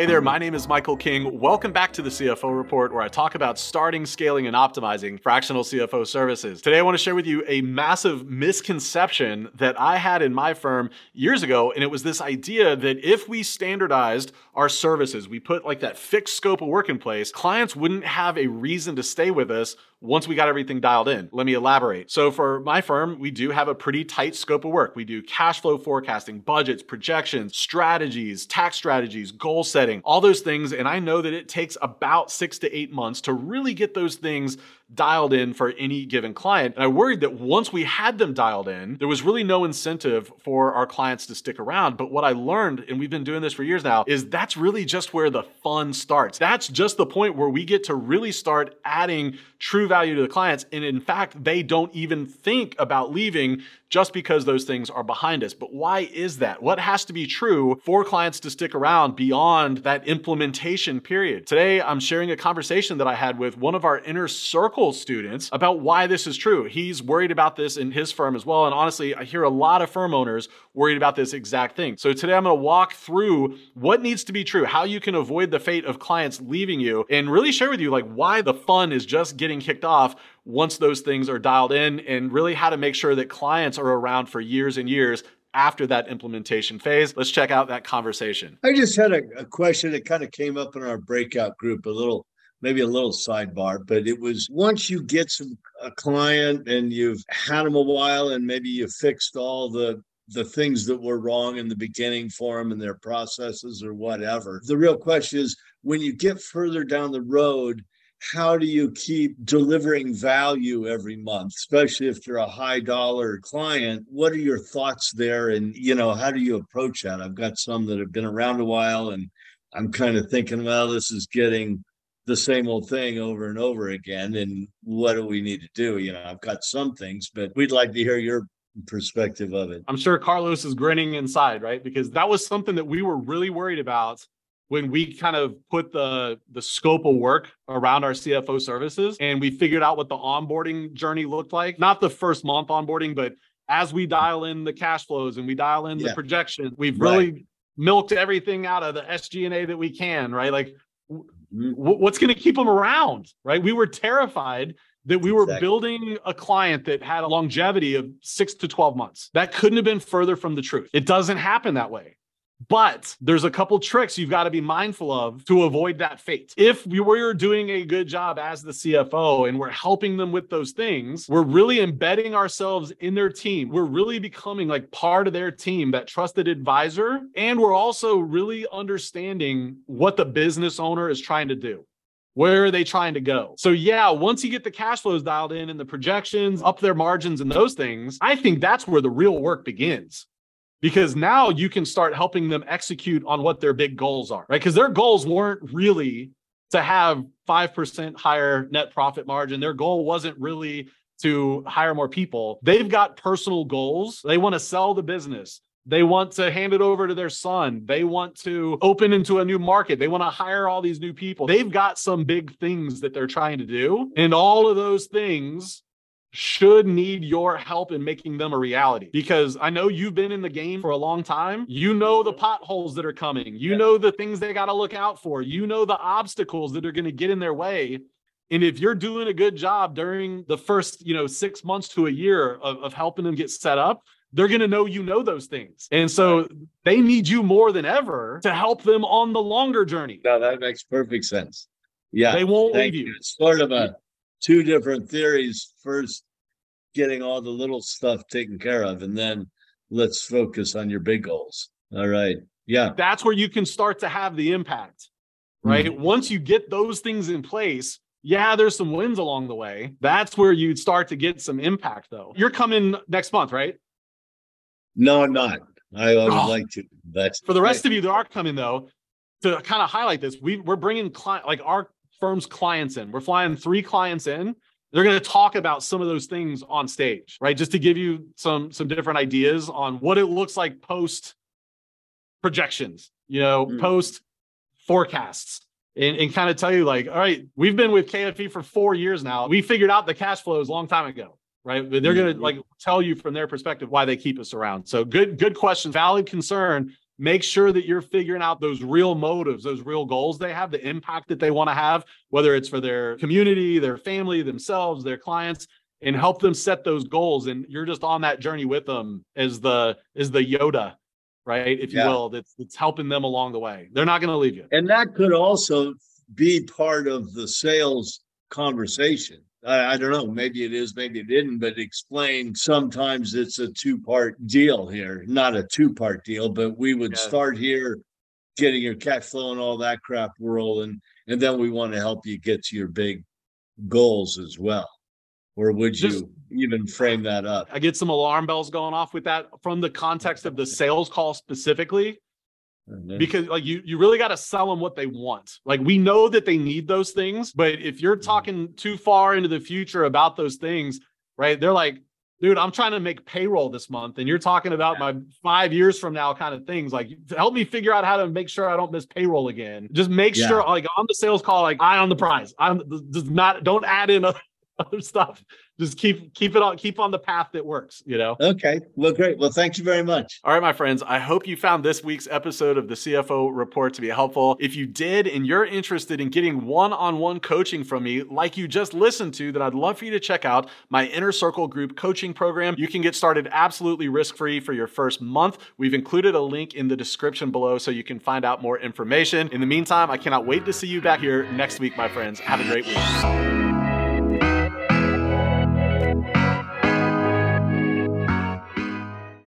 Hey there, my name is Michael King. Welcome back to the CFO Report, where I talk about starting, scaling, and optimizing fractional CFO services. Today, I want to share with you a massive misconception that I had in my firm years ago, and it was this idea that if we standardized our services, we put like that fixed scope of work in place, clients wouldn't have a reason to stay with us once we got everything dialed in. Let me elaborate. So, for my firm, we do have a pretty tight scope of work. We do cash flow forecasting, budgets, projections, strategies, tax strategies, goal setting, all those things. And I know that it takes about six to eight months to really get those things dialed in for any given client. And I worried that once we had them dialed in, there was really no incentive for our clients to stick around. But what I learned, and we've been doing this for years now, is that's really just where the fun starts. That's just the point where we get to really start adding true value to the clients. And in fact, they don't even think about leaving just because those things are behind us. But why is that? What has to be true for clients to stick around beyond that implementation period? Today, I'm sharing a conversation that I had with one of our inner circle students about why this is true. He's worried about this in his firm as well. And honestly, I hear a lot of firm owners worried about this exact thing. So today, I'm going to walk through what needs to be true, how you can avoid the fate of clients leaving you, and really share with you like why the fun is just getting kicked off once those things are dialed in and really how to make sure that clients are around for years and years after that implementation phase. Let's check out that conversation. I just had a, a, question that kind of came up in our breakout group, a little, maybe a little sidebar, but it was once you get some a client and you've had them a while and maybe you fixed all the the things that were wrong in the beginning for them and their processes or whatever. The real question is when you get further down the road, how do you keep delivering value every month especially if you're a high dollar client? What are your thoughts there? And you know how do you approach that? I've got some that have been around a while and i'm kind of thinking well this is getting the same old thing over and over again and what do we need to do? You know i've got some things but we'd like to hear your perspective of it. I'm sure carlos is grinning inside right? Because that was something that we were really worried about when we kind of put the the scope of work around our CFO services and we figured out what the onboarding journey looked like. Not the first month onboarding, but as we dial in the cash flows and we dial in yeah. the projection, we've really right. milked everything out of the SG&A that we can, right? Like w- what's going to keep them around, right? We were terrified that we were exactly. building a client that had a longevity of 6 to 12 months. That couldn't have been further from the truth. It doesn't happen that way. But there's a couple tricks you've got to be mindful of to avoid that fate. If we're doing a good job as the CFO and we're helping them with those things, we're really embedding ourselves in their team. We're really becoming like part of their team, that trusted advisor. And we're also really understanding what the business owner is trying to do. Where are they trying to go? So, yeah, once you get the cash flows dialed in and the projections, up their margins and those things, I think that's where the real work begins because now you can start helping them execute on what their big goals are, right? Because their goals weren't really to have 5% higher net profit margin. Their goal wasn't really to hire more people. They've got personal goals. They want to sell the business. They want to hand it over to their son. They want to open into a new market. They want to hire all these new people. They've got some big things that they're trying to do. And all of those things should need your help in making them a reality because I know you've been in the game for a long time. You know the mm-hmm. potholes that are coming. You know the things they got to look out for. You know the obstacles that are going to get in their way. And if you're doing a good job during the first, you know, 6 months to a year of, of helping them get set up, they're going to know you know those things. And so they need you more than ever to help them on the longer journey. No, that makes perfect sense. Yeah. They won't leave you. you. It's sort of a two different theories. First, getting all the little stuff taken care of, and then let's focus on your big goals. All right. Yeah. That's where you can start to have the impact, right? Mm-hmm. Once you get those things in place, yeah, there's some wins along the way. That's where you'd start to get some impact, though. You're coming next month, right? No, I'm not. I, would oh. like to. That's for the rest of you that are coming, though. To kind of highlight this, we, we're bringing client like our firm's clients in. We're flying three clients in. They're going to talk about some of those things on stage, right? Just to give you some some different ideas on what it looks like post projections, you know, mm. post forecasts. And, and kind of tell you like, all right, we've been with KFE for four years now. We figured out the cash flows a long time ago right they're going to like tell you from their perspective why they keep us around so good good question valid concern make sure that you're figuring out those real motives, those real goals they have, the impact that they want to have, whether it's for their community, their family, themselves, their clients, and help them set those goals. And you're just on that journey with them as the as the Yoda, right? If you yeah. will, that's it's helping them along the way. They're not going to leave you. And that could also be part of the sales conversation. I, I, don't know. Maybe it is, maybe it didn't, but explain sometimes it's a two part deal here, not a two part deal, but we would yeah. start here getting your cash flow and all that crap rolling. And then we want to help you get to your big goals as well. Or would Just, you even frame that up? I get some alarm bells going off with that from the context of the sales call specifically Mm-hmm. Because like you you really got to sell them what they want. Like we know that they need those things, but if you're mm-hmm. talking too far into the future about those things, right? They're like, dude, I'm trying to make payroll this month, and you're talking about my five years from now kind of things. Like, help me figure out how to make sure I don't miss payroll again. Just make yeah. sure, like on the sales call, like eye on the prize. I'm does not don't add in other, other stuff just keep keep it on keep on the path that works you know? Okay. Well great. Well thank you very much. All right my friends. I hope you found this week's episode of the cfo report to be helpful. If you did and you're interested in getting one-on-one coaching from me like you just listened to then i'd love for you to check out my inner circle group coaching program. You can get started absolutely risk-free for your first month. We've included a link in the description below so you can find out more information. In the meantime i cannot wait to see you back here next week my friends. Have a great week